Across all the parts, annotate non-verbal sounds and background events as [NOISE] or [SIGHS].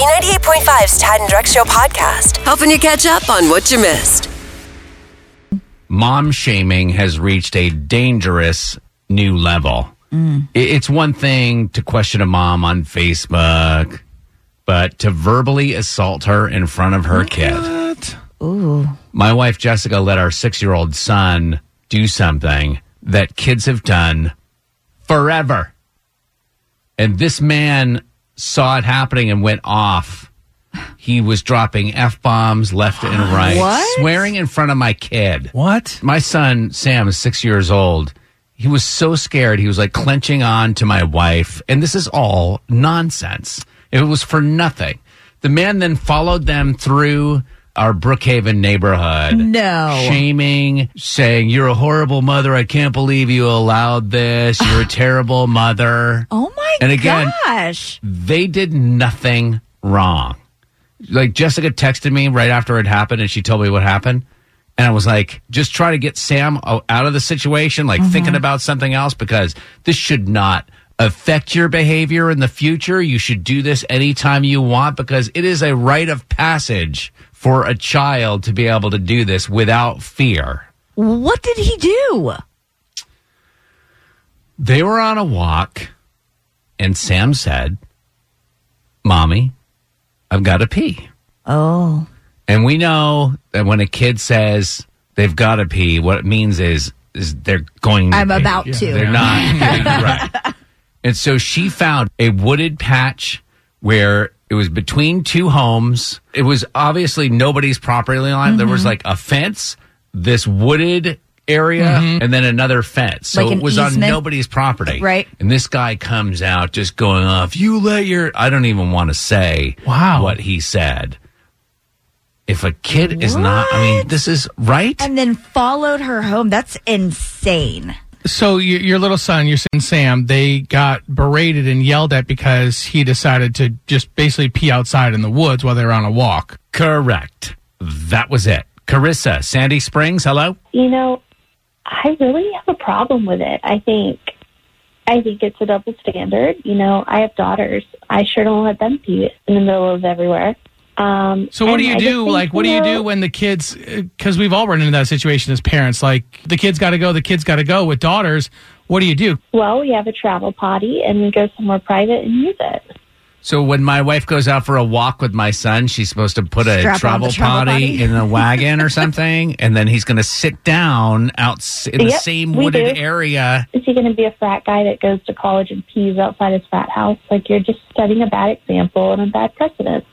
B98.5's Tad and Drex Show podcast, helping you catch up on what you missed. mom shaming has reached a dangerous new level. Mm. I- It's one thing to question a mom on Facebook, but to verbally assault her in front of her kid. Ooh. My wife Jessica let our six year old son do something that kids have done forever. And this man saw it happening and went off. He was dropping F bombs left and [GASPS] right, What? swearing in front of my kid. What? My son, Sam, is six years old. He was so scared. He was like clenching on to my wife. And this is all nonsense. It was for nothing. The man then followed them through our Brookhaven neighborhood. No. Shaming, saying, You're a horrible mother. I can't believe you allowed this. You're a [SIGHS] terrible mother. Oh my And again- gosh. They did nothing wrong. Like Jessica texted me right after it happened and she told me what happened. And I was like, just try to get Sam out of the situation, like mm-hmm. thinking about something else because this should not affect your behavior in the future. You should do this anytime you want because it is a rite of passage for a child to be able to do this without fear. What did he do? They were on a walk, and Sam said, Mommy, I've got to pee. Oh. And we know that when a kid says they've got to pee, what it means is is they're going to I'm pee. about to. They're not [LAUGHS] getting right. And so she found a wooded patch where it was between two homes. It was obviously nobody's property line. There Mm-hmm. was like a fence, this wooded area, and then another fence. So Like it was on nobody's property. Right. And this guy comes out just going off, you let your I don't even want to say Wow. what he said. If a kid is not I mean, this is right? And then followed her home. That's insane. So your, your little son, your son Sam, they got berated and yelled at because he decided to just basically pee outside in the woods while they were on a walk. Correct. That was it. Carissa, Sandy Springs, hello? You know, I really have a problem with it. I think I think it's a double standard. You know, I have daughters. I sure don't let them pee in the middle of everywhere. Um, So what do you I do? think, Like, what do you know, do when the kids? Because we've all run into that situation as parents. Like, the kids got to go. The kids got to go. With daughters, what do you do? Well, we have a travel potty, and we go somewhere private and use it. So when my wife goes out for a walk with my son, she's supposed to put a travel, travel potty, potty? in a wagon or [LAUGHS] something, and then he's going to sit down out s- in the same wooded area. Is he going to be a frat guy that goes to college and pees outside his frat house? Like you're just setting a bad example and a bad precedent.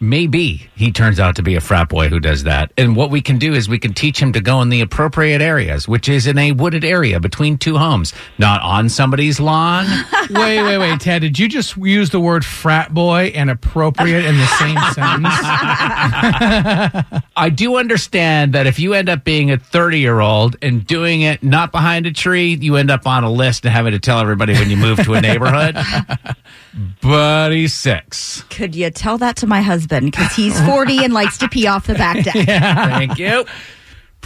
Maybe he turns out to be a frat boy who does that. And what we can do is we can teach him to go in the appropriate areas, which is in a wooded area between two homes, not on somebody's lawn. [LAUGHS] wait, wait, wait, Tad. Did you just use the word frat boy and appropriate in the same [LAUGHS] sentence? I do understand that if you end up being a 30 year old and doing it not behind a tree, you end up on a list and having to tell everybody when you move to a neighborhood. [LAUGHS] but he's six. Could you tell that to my husband? Because he's 40 and likes to pee off the back deck. [LAUGHS] Thank you.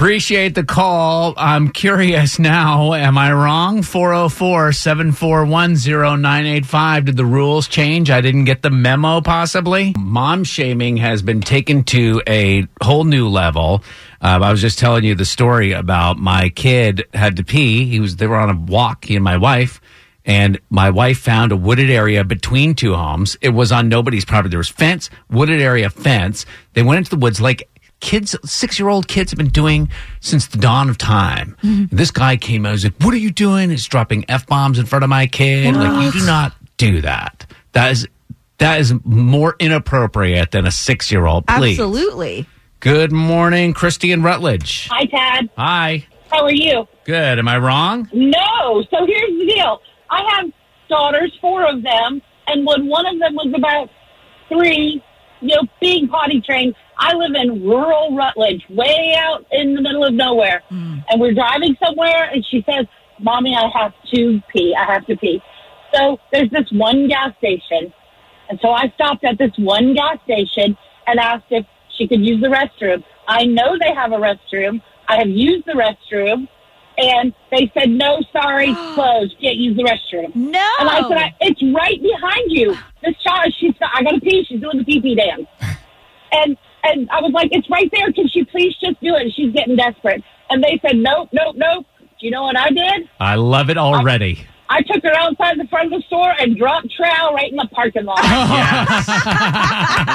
Appreciate the call. I'm curious now. Am I wrong? 404 741 0985. Did the rules change? I didn't get the memo, possibly. Mom shaming has been taken to a whole new level. Uh, I was just telling you the story about my kid had to pee. He was, they were on a walk, he and my wife. And my wife found a wooded area between two homes. It was on nobody's property. There was fence, wooded area fence. They went into the woods like kids, six year old kids have been doing since the dawn of time. Mm-hmm. This guy came out, was like, What are you doing? He's dropping F bombs in front of my kid. Like, you do not do that. That is, that is more inappropriate than a six year old. Please. Absolutely. Good morning, Christy and Rutledge. Hi, Tad. Hi. How are you? Good. Am I wrong? No. So here's the deal. I have daughters, four of them, and when one of them was about three, you know, big potty trained, I live in rural Rutledge, way out in the middle of nowhere. Hmm. And we're driving somewhere, and she says, Mommy, I have to pee. I have to pee. So there's this one gas station. And so I stopped at this one gas station and asked if she could use the restroom. I know they have a restroom. I have used the restroom and they said, no, sorry, [GASPS] closed. Can't use the restroom. No. And I said, I, it's right behind you. This child, she's got, I got to pee. She's doing the pee pee dance. [LAUGHS] And, and I was like, it's right there. Can she please just do it? She's getting desperate. And they said, nope, nope, nope. Do you know what I did? I love it already. I took her outside the front of the store and dropped trowel right in the parking lot. [LAUGHS]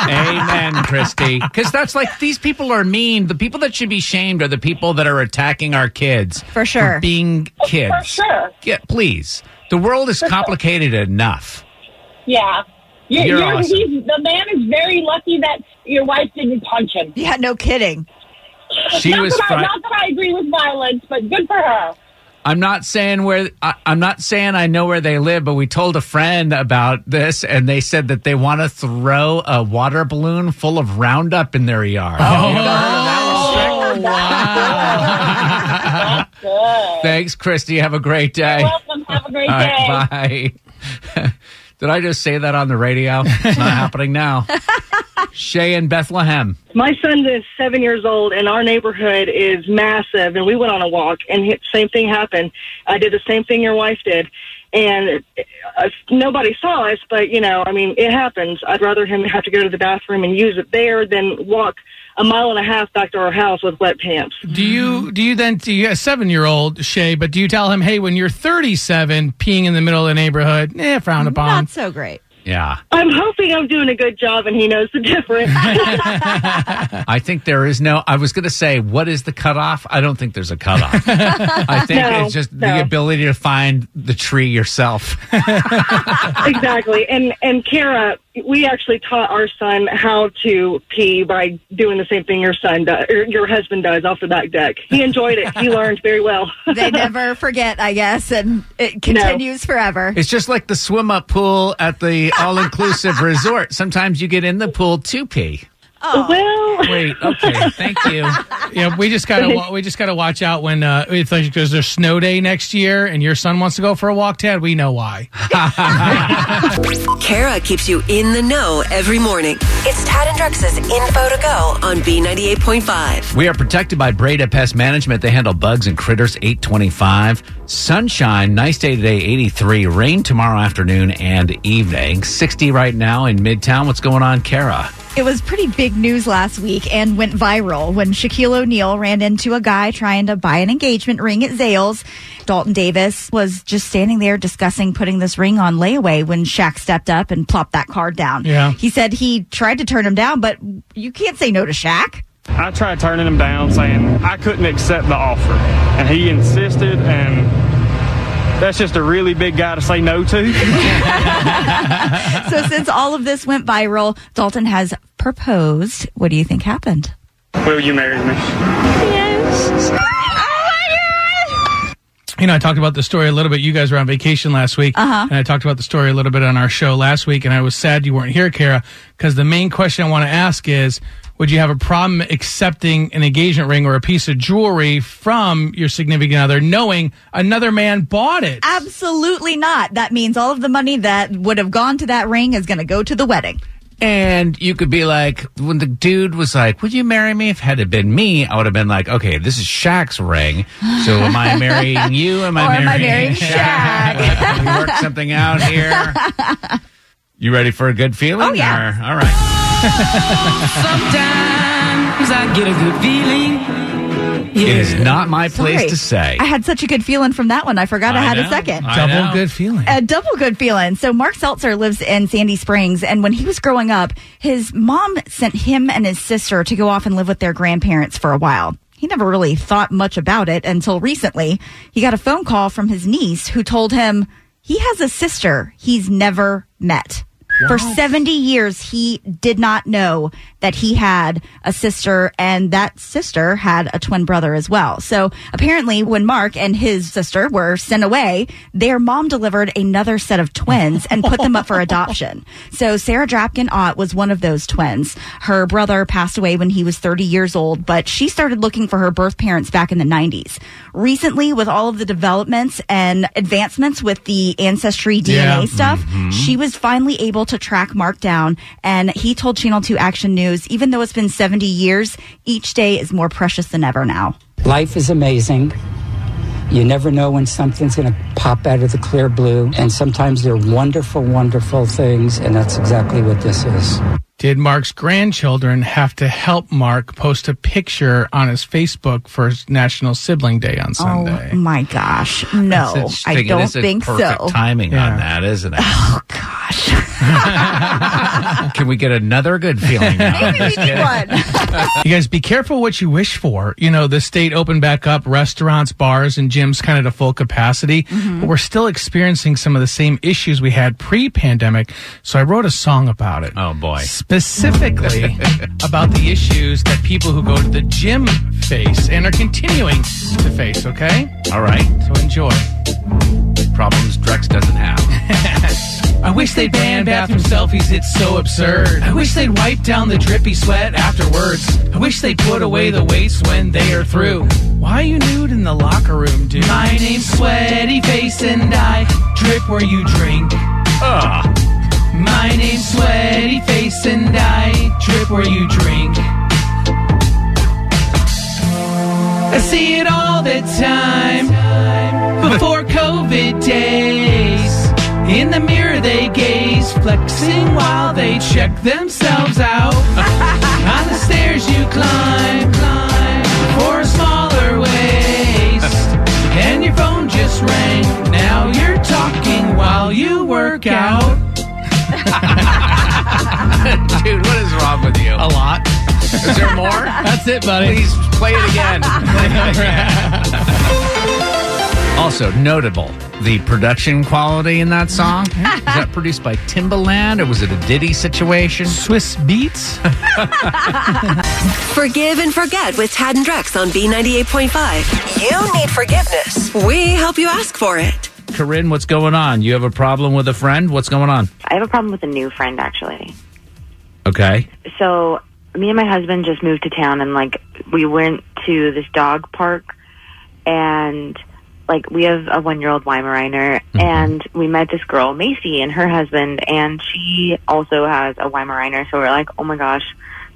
Amen, Christy. Because that's like these people are mean. The people that should be shamed are the people that are attacking our kids For sure. being kids. For sure. Yeah, please. The world is complicated enough. Yeah. You, You're you're, awesome. he's, the man is very lucky that your wife didn't punch him. Yeah, no kidding. She not, was. that I, Fri- not that I agree with violence, but good for her. I'm not saying where. I, I'm not saying I know where they live, but we told a friend about this, and they said that they want to throw a water balloon full of Roundup in their yard. Oh, Have you ever heard of that one, Strick? That's good. Thanks, Christy. Have a great day. You're welcome. Have a great All day. right, bye. [LAUGHS] Did I just say that on the radio? It's not [LAUGHS] happening now. Shay in Bethlehem. My son is seven years old, and our neighborhood is massive. And we went on a walk, and the same thing happened. I did the same thing your wife did, and uh, nobody saw us. But you know, I mean, it happens. I'd rather him have to go to the bathroom and use it there than walk a mile and a half back to our house with wet pants. Do you do you then do you a seven year old Shay? But do you tell him, hey, when you're 37, peeing in the middle of the neighborhood, eh, frowned upon. Not so great. Yeah. I'm hoping I'm doing a good job, and he knows the difference. [LAUGHS] [LAUGHS] I think there is no. I was going to say, what is the cutoff? I don't think there's a cutoff. I think No, it's just the ability to find the tree yourself. [LAUGHS] exactly. And and Kara, we actually taught our son how to pee by doing the same thing your son does, or your husband does off the back deck. He enjoyed it. He learned very well. [LAUGHS] They never forget, I guess, and it continues forever. It's just like the swim up pool at the all inclusive [LAUGHS] resort. Sometimes you get in the pool to pee. Well, Wait, okay, thank you. Yeah, we just gotta we just gotta watch out when uh, if like, there's a snow day next year and your son wants to go for a walk. Tad, we know why. [LAUGHS] Kara keeps you in the know every morning. It's Tad and Drex's info to go on B98.5. We are protected by Breda Pest Management. They handle bugs and critters 825. Sunshine, nice day today, 83. Rain tomorrow afternoon and evening. 60 right now in Midtown. What's going on, Kara? It was pretty big news last week and went viral when Shaquille O'Neal ran into a guy trying to buy an engagement ring at Zales. Dalton Davis was just standing there discussing putting this ring on layaway when Shaq stepped up and plopped that card down. Yeah. He said he tried to turn him down, but you can't say no to Shaq. I tried turning him down, saying I couldn't accept the offer, and he insisted, and that's just a really big guy to say no to. [LAUGHS] So since all of this went viral, Dalton has proposed. What do you think happened? Will you marry me? Yes. You know, I talked about the story a little bit. You guys were on vacation last week, Uh-huh. and I talked about the story a little bit on our show last week. And I was sad you weren't here, Kara, because the main question I want to ask is: Would you have a problem accepting an engagement ring or a piece of jewelry from your significant other, knowing another man bought it? Absolutely not. That means all of the money that would have gone to that ring is going to go to the wedding. And you could be like, when the dude was like, Would you marry me? If had it been me, I would have been like, Okay, this is Shaq's ring. So am I marrying you? Am I [LAUGHS] Or am I marrying marrying Shaq? We work something out here? [LAUGHS] You ready for a good feeling? Oh, yeah. Or- all right. [LAUGHS] Sometimes I get a good feeling. It is not my place Sorry. to say. I had such a good feeling from that one. I forgot I, had know. a second. I Double know. good feeling. a double good feeling. So Mark Seltzer lives in Sandy Springs, and when he was growing up, his mom sent him and his sister to go off and live with their grandparents for a while. He never really thought much about it until recently. He got a phone call from his niece who told him he has a sister he's never met. For 70 years, he did not know that he had a sister and that sister had a twin brother as well. So apparently when Mark and his sister were sent away, their mom delivered another set of twins and put them up for adoption. [LAUGHS] So Sarah Drapkin Ott was one of those twins. Her brother passed away when he was 30 years old, but she started looking for her birth parents back in the 90s. Recently, with all of the developments and advancements with the ancestry DNA Yeah. stuff, mm-hmm. she was finally able to track Mark down. And he told Channel 2 Action News, even though it's been 70 years, each day is more precious than ever now. Life is amazing. You never know when something's going to pop out of the clear blue. And sometimes they're wonderful, wonderful things. And that's exactly what this is. Did Mark's grandchildren have to help Mark post a picture on his Facebook for his National Sibling Day on oh Sunday? Oh my gosh. No, I don't is a think perfect so. timing Yeah. on that, isn't it? Oh gosh. [LAUGHS] Can we get another good feeling [LAUGHS] now? Maybe we need [LAUGHS] one. You guys be careful what you wish for. You know, the state opened back up restaurants, bars, and gyms kind of to full capacity, Mm-hmm. but we're still experiencing some of the same issues we had pre pandemic. So I wrote a song about it. Oh boy. Specifically [LAUGHS] about the issues that people who go to the gym face and are continuing to face, okay? All right. So enjoy. Problems Drex doesn't have. [LAUGHS] I wish they'd ban bathroom selfies, it's so absurd. I wish they'd wipe down the drippy sweat afterwards. I wish they'd put away the waste when they are through. Why are you nude in the locker room, dude? My name's Sweaty Face and I drip where you drink. Ugh. My name's Sweaty Face and I drip where you drink. I see it all the time before COVID days. [LAUGHS] In the mirror they gaze, flexing while they check themselves out. [LAUGHS] On the stairs you climb, climb for a smaller waist. And your phone just rang. Now you're talking while you work out. [LAUGHS] Dude, what is wrong with you? A lot. Is there more? [LAUGHS] That's it, buddy. Please play it again. Also, notable the production quality in that song. [LAUGHS] Is that produced by Timbaland or was it a Diddy situation? Swizz Beatz. [LAUGHS] Forgive and forget with Tad and Drex on B98.5. You need forgiveness. We help you ask for it. Corinne, what's going on? You have a problem with a friend? What's going on? I have a problem with a new friend actually. Okay. So me and my husband just moved to town and like we went to this dog park and like we have a one year old Weimaraner mm-hmm. and we met this girl, Macy, and her husband and she also has a Weimaraner, so we're like, Oh my gosh,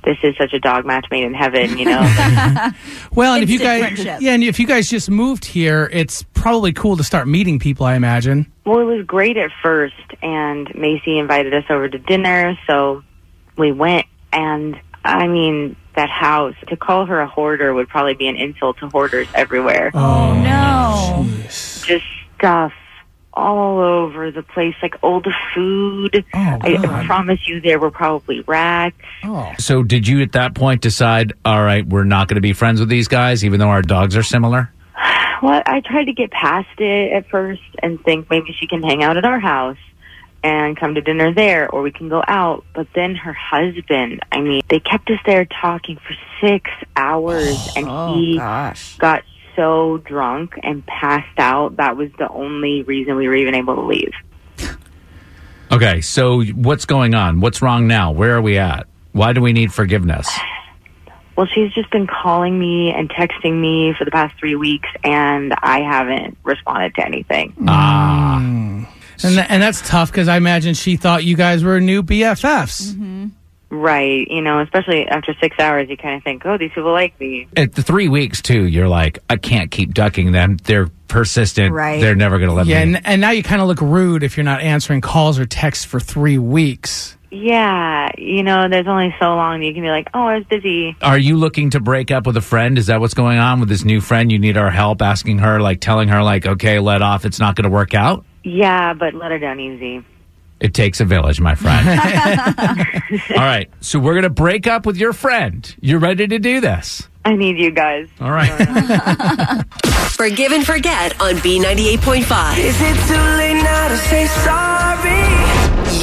this is such a dog match made in heaven, you know? [LAUGHS] [LAUGHS] Well, and if you guys, friendship. yeah, and if you guys just moved here, it's probably cool to start meeting people. I imagine. Well, it was great at first, and Macy invited us over to dinner, so we went. And I mean, that house, to call her a hoarder would probably be an insult to hoarders everywhere. Oh, oh no. Just stuff all over the place, like old food. Oh, I, I promise you, there were probably rats. Oh, So, did you at that point decide, all right, we're not going to be friends with these guys, even though our dogs are similar? Well, I tried to get past it at first and think maybe she can hang out at our house and come to dinner there or we can go out. But then her husband, I mean, they kept us there talking for six hours and Oh he gosh. got so drunk and passed out. That was the only reason we were even able to leave. Okay, so what's going on? What's wrong now? Where are we at? Why do we need forgiveness? Well, she's just been calling me and texting me for the past three weeks and I haven't responded to anything. Ah, and tha- and that's tough because I imagine she thought you guys were new BFFs. Mm-hmm. Right. You know, especially after six hours, you kind of think, oh, these people like me. at the three weeks too, you're like, I can't keep ducking them. They're persistent. Right. They're never going to let Yeah, me. and, and now you kind of look rude if you're not answering calls or texts for three weeks. Yeah, you know, there's only so long you can be like, oh, I was busy. Are you looking to break up with a friend? Is that what's going on with this new friend? You need our help, asking her, like, telling her, like, okay, let off. It's not going to work out. Yeah, but let her down easy. It takes a village, my friend. [LAUGHS] All right, so we're going to break up with your friend. You're ready to do this. I need you guys. All right. [LAUGHS] Forgive and forget on B98.5. Is it too late now to say sorry?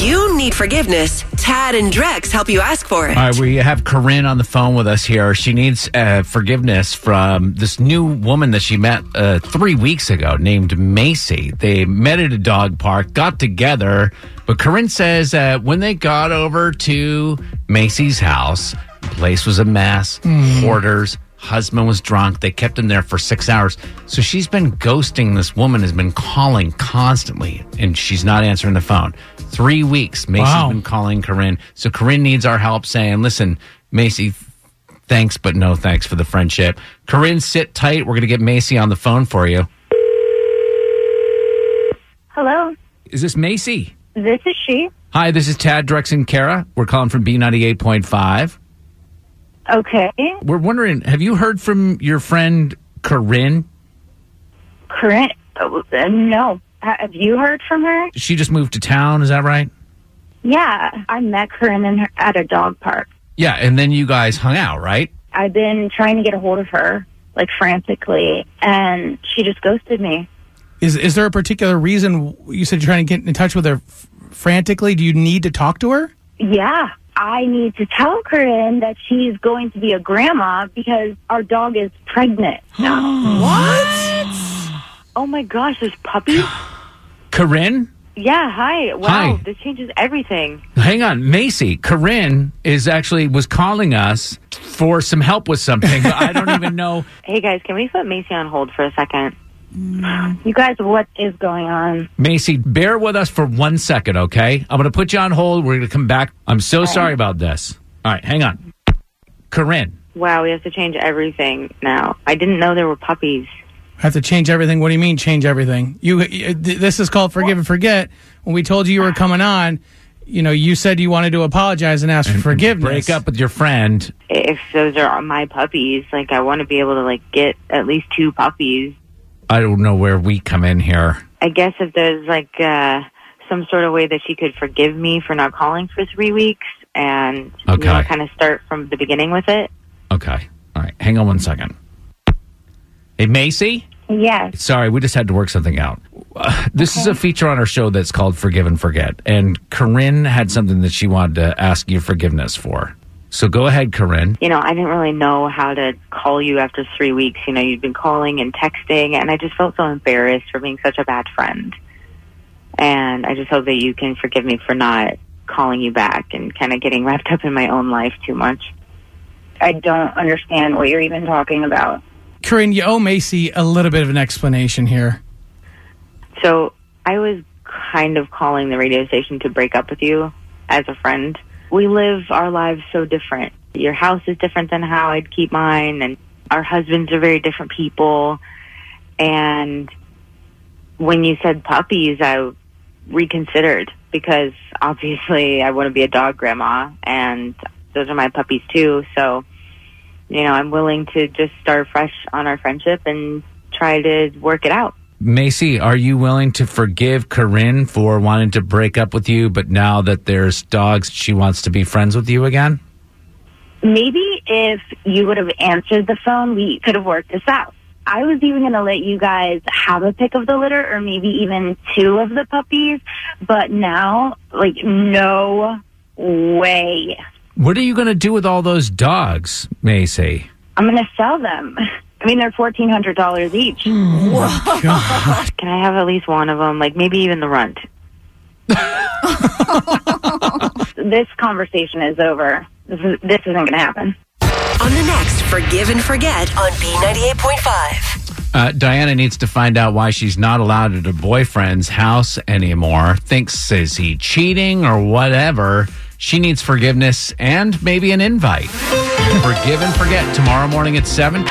You need forgiveness. Tad and Drex help you ask for it. All right, we have Corinne on the phone with us here. She needs uh, forgiveness from this new woman that she met uh, three weeks ago named Macy. They met at a dog park, got together, but Corinne says uh, when they got over to Macy's house, the place was a mess, hoarders. Husband was drunk. They kept him there for six hours. So she's been ghosting this woman, has been calling constantly, and she's not answering the phone. Three weeks. Macy's Wow. been calling Corinne. So Corinne needs our help saying, listen, Macy, thanks, but no thanks for the friendship. Corinne, sit tight. We're going to get Macy on the phone for you. Hello, Is this Macy? this is she. Hi, this is Tad, Drex, and Kara. We're calling from B98.5. Okay, We're wondering, have you heard from your friend Corinne? Corinne. Uh, no, have you heard from her? She just moved to town, is that right? Yeah, I met Corinne in her, at a dog park. Yeah, and then you guys hung out, right? I've been trying to get a hold of her like frantically, and she just ghosted me. Is is there a particular reason you said you're trying to get in touch with her f- frantically? Do you need to talk to her? Yeah, I need to tell Corinne that she's going to be a grandma because our dog is pregnant. [GASPS] what? Oh my gosh, this puppy? [GASPS] Corinne? Yeah, hi. Wow, Hi. this changes everything. Hang on, Macy. Corinne is actually was calling us for some help with something. I don't [LAUGHS] even know. Hey guys, can we put Macy on hold for a second? You guys, what is going on? Macy, bear with us for one second, okay? I'm going to put you on hold. We're going to come back. I'm so sorry about this. All right, hang on. Corinne, Wow, we have to change everything now. I didn't know there were puppies. I have to change everything. What do you mean change everything? You you- this is called forgive and forget. When we told you you were coming on, you know, you said you wanted to apologize and ask for forgiveness. break up with your friend. If those are my puppies, like I want to be able to like get at least two puppies. I don't know where we come in here. I guess if there's like uh some sort of way that she could forgive me for not calling for three weeks and you know, kind of start from the beginning with it. Okay. All right. Hang on one second. Hey, Macy? Yes. Sorry, we just had to work something out. Uh, this is a feature on our show that's called Forgive and Forget. And Corinne had something that she wanted to ask you forgiveness for. So go ahead, Corinne. You know, I didn't really know how to call you after three weeks. You know, you'd been calling and texting, and I just felt so embarrassed for being such a bad friend. And I just hope that you can forgive me for not calling you back and kind of getting wrapped up in my own life too much. I don't understand what you're even talking about. Corinne, you owe Macy a little bit of an explanation here. So I was kind of calling the radio station to break up with you as a friend. We live our lives so different. Your house is different than how I'd keep mine, and our husbands are very different people. And when you said puppies, I reconsidered because obviously I want to be a dog grandma, and those are my puppies too. So, you know, I'm willing to just start fresh on our friendship and try to work it out. Macy, are you willing to forgive Corinne for wanting to break up with you, but now that there's dogs, she wants to be friends with you again? Maybe if you would have answered the phone, we could have worked this out. I was even going to let you guys have a pick of the litter or maybe even two of the puppies, but now, like, no way. What are you going to do with all those dogs, Macy? I'm going to sell them. [LAUGHS] I mean, they're $1,400 each. Can I have at least one of them? Like maybe even the runt. [LAUGHS] this conversation is over. This, is, this isn't going to happen. On the next Forgive and Forget on B98.5. Uh, Diana needs to find out why she's not allowed at her boyfriend's house anymore. Thinks is he cheating or whatever. She needs forgiveness and maybe an invite. Forgive and forget tomorrow morning at seven.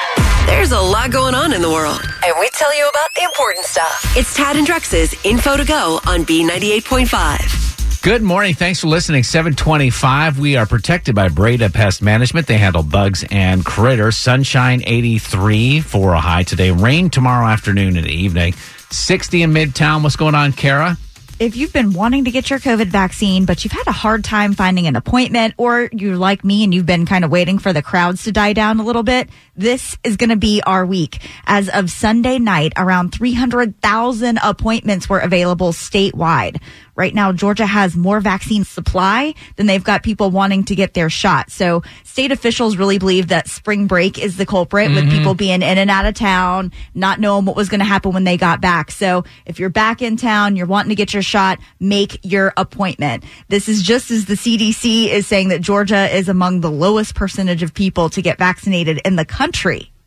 There's a lot going on in the world, and we tell you about the important stuff. It's Tad and Drex's Info to Go on B98.5. Good morning. Thanks for listening. 725. We are protected by Breda Pest Management. They handle bugs and critters. Sunshine 83 for a high today. Rain tomorrow afternoon and evening. 60 in Midtown. What's going on, Kara? if you've been wanting to get your COVID vaccine, but you've had a hard time finding an appointment, or you're like me and you've been kind of waiting for the crowds to die down a little bit, this is going to be our week. As of Sunday night, around 300,000 appointments were available statewide. Right now, Georgia has more vaccine supply than they've got people wanting to get their shot. So state officials really believe that spring break is the culprit with Mhm. people being in and out of town, not knowing what was going to happen when they got back. So if you're back in town, you're wanting to get your shot, make your appointment. This is just as the CDC is saying that Georgia is among the lowest percentage of people to get vaccinated in the country.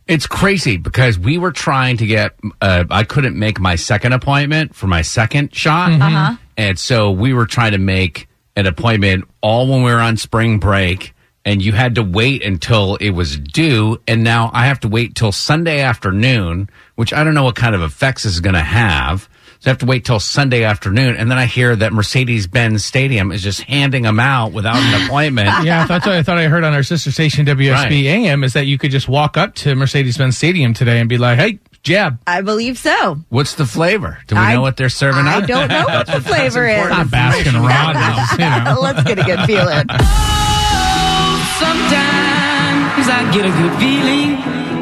It's crazy because we were trying to get, uh, I couldn't make my second appointment for my second shot. Uh-huh. And so we were trying to make an appointment all when we were on spring break. And you had to wait until it was due. And now I have to wait till Sunday afternoon, which I don't know what kind of effects this is going to have. So I have to wait till Sunday afternoon. And then I hear that Mercedes Benz Stadium is just handing them out without an appointment. [LAUGHS] Yeah, that's what I thought I heard on our sister station WSB Right. AM is that you could just walk up to Mercedes-Benz Stadium today and be like, "Hey, jab." I believe so. What's the flavor? Do we I- know what they're serving I up? don't know what the flavor is. Baskin [LAUGHS] Robbins, you know. [LAUGHS] Let's get a good feeling. Oh, sometimes I get a good feeling.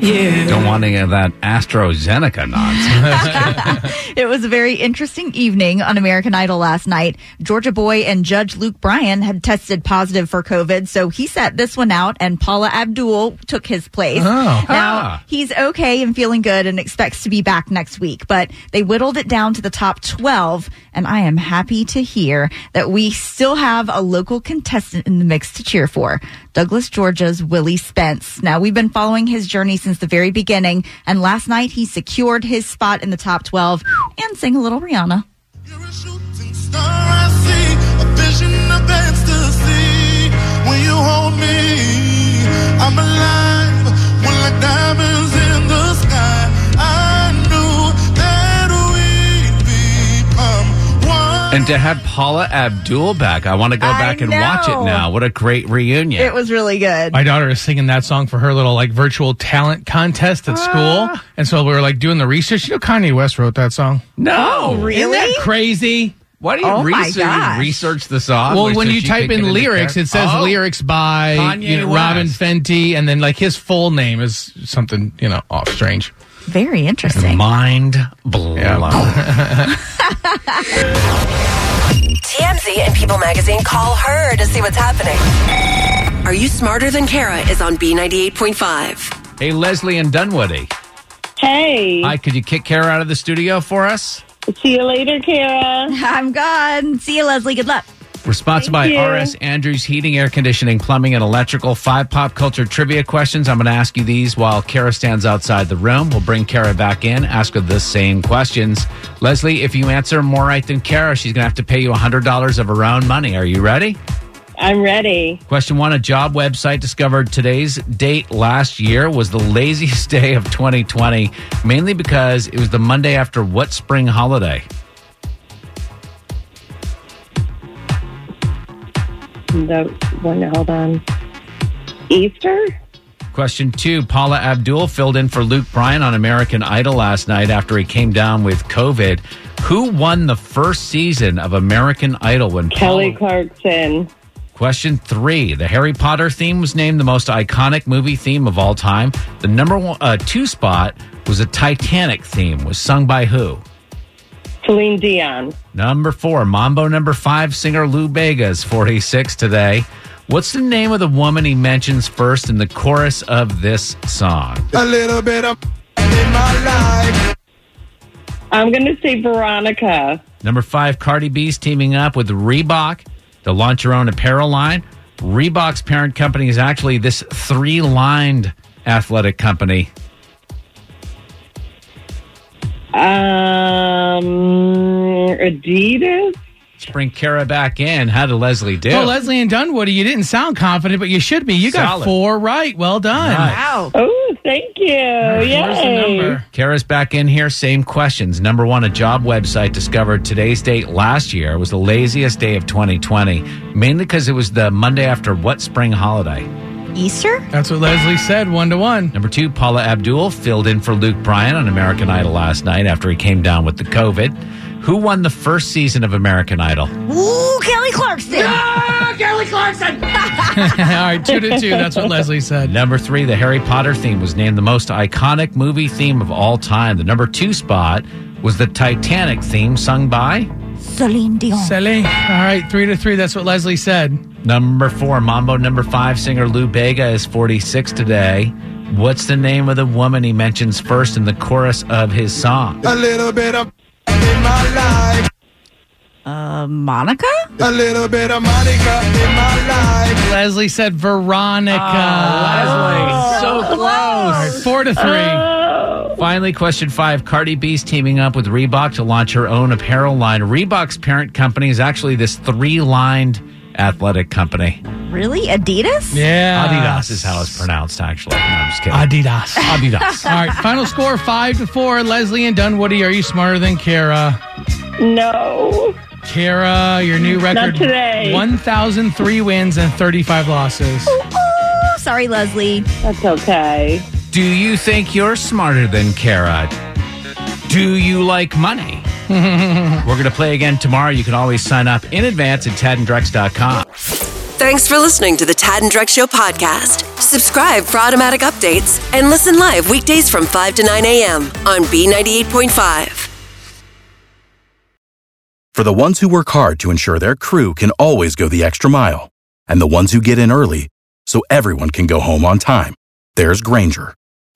Yeah. Don't want any of that AstraZeneca nonsense. [LAUGHS] It was a very interesting evening on American Idol last night. Georgia Boy and Judge Luke Bryan had tested positive for COVID, so he sat this one out, and Paula Abdul took his place. Oh. Now, Ah. he's okay and feeling good and expects to be back next week, but they whittled it down to the top 12, and I am happy to hear that we still have a local contestant in the mix to cheer for. Douglas, Georgia's Willie Spence. Now, we've been following his journey since the very beginning, and last night he secured his spot in the top 12 and sang a little Rihanna. star I see, a vision of ecstasy. When you hold me, I'm alive. And to have Paula Abdul back, I want to go I back and watch it now. What a great reunion. It was really good. My daughter is singing that song for her little like virtual talent contest at school, ah. and so we were like doing the research. You know, Kanye West wrote that song. no. Oh, Isn't that really? crazy? Why do you Oh research, research the song? Well, when you type in lyrics, it says Oh. lyrics by Kanye you know, Robyn Fenty, and then like his full name is something you know off strange. Very interesting. Mind blown. [LAUGHS] TMZ and People Magazine call her to see what's happening. Are You Smarter Than Kara is on B98.5. Hey, Leslie and Dunwoody. Hey, Hi, could you kick Kara out of the studio for us? see you later, Kara. [LAUGHS] I'm gone. See you, Leslie. Good luck. We're sponsored by you. RS Andrews Heating, Air Conditioning, Plumbing, and Electrical. Five pop culture trivia questions. I'm going to ask you these while Kara stands outside the room. We'll bring Kara back in, ask her the same questions. Leslie, if you answer more right than Kara, she's going to have to pay you $100 of her own money. Are you ready? I'm ready. Question one A job website discovered today's date last year was the laziest [LAUGHS] day of 2020, mainly because it was the Monday after what spring holiday? The one, hold on. Easter? Question two Paula Abdul filled in for Luke Bryan on American Idol last night after he came down with COVID. Who won the first season of American Idol when Kelly Paula- Clarkson. Question three The Harry Potter theme was named the most iconic movie theme of all time. The number one, uh, two spot was a Titanic theme, was sung by who? Celine Dion. Number four, Mambo number five singer Lou Bega is 46 today. What's the name of the woman he mentions first in the chorus of this song? A little bit of in my life. I'm going to say Veronica. Number five, Cardi B's teaming up with Reebok to launch her own apparel line. Reebok's parent company is actually this three lined athletic company. Um, Adidas. Let's bring Kara back in. How did Leslie do? Well, Leslie and Dunwoody, you didn't sound confident, but you should be. You got Solid. four right. Well done. Nice. Wow. Oh, thank you. Where's the Yay. number? Kara's back in here. Same questions. Number one, a job website discovered today's date last year was the laziest day of 2020, mainly because it was the Monday after what spring holiday? Easter? That's what Leslie said. One to one. Number two, Paula Abdul filled in for Luke Bryan on American Idol last night after he came down with the COVID. Who won the first season of American Idol? Ooh, Kelly Clarkson. Kelly Clarkson. [LAUGHS] All right, two to two. That's what Leslie said. Number three, the Harry Potter theme was named the most iconic movie theme of all time. The number two spot was the Titanic theme sung by Celine Dion. Sally. All right, three to three. That's what Leslie said. number four. Mambo number five singer Lou Bega is 46 today. What's the name of the woman he mentions first in the chorus of his song? A little bit of in my life. Uh, Monica? A little bit of Monica in my life. Leslie said Veronica. Leslie, so All right, four to three. Finally, question five. Cardi B's teaming up with Reebok to launch her own apparel line. Reebok's parent company is actually this three lined athletic company. Really? Adidas? Yeah. Adidas is how it's pronounced, actually. No, I'm just kidding. Adidas. Adidas. [LAUGHS] All right, final score five to four. Leslie and Dunwoody, are you smarter than Kara? No. Kara, your new record today. 1,003 wins and 35 losses. Oh, sorry, Leslie. That's okay. Do you think you're smarter than Kara? Do you like money? [LAUGHS] We're going to play again tomorrow. You can always sign up in advance at tadanddrex.com. Thanks for listening to the Tad and Drex Show podcast. Subscribe for automatic updates and listen live weekdays from 5 to 9 a.m. on B98.5. For the ones who work hard to ensure their crew can always go the extra mile, and the ones who get in early so everyone can go home on time, there's Grainger,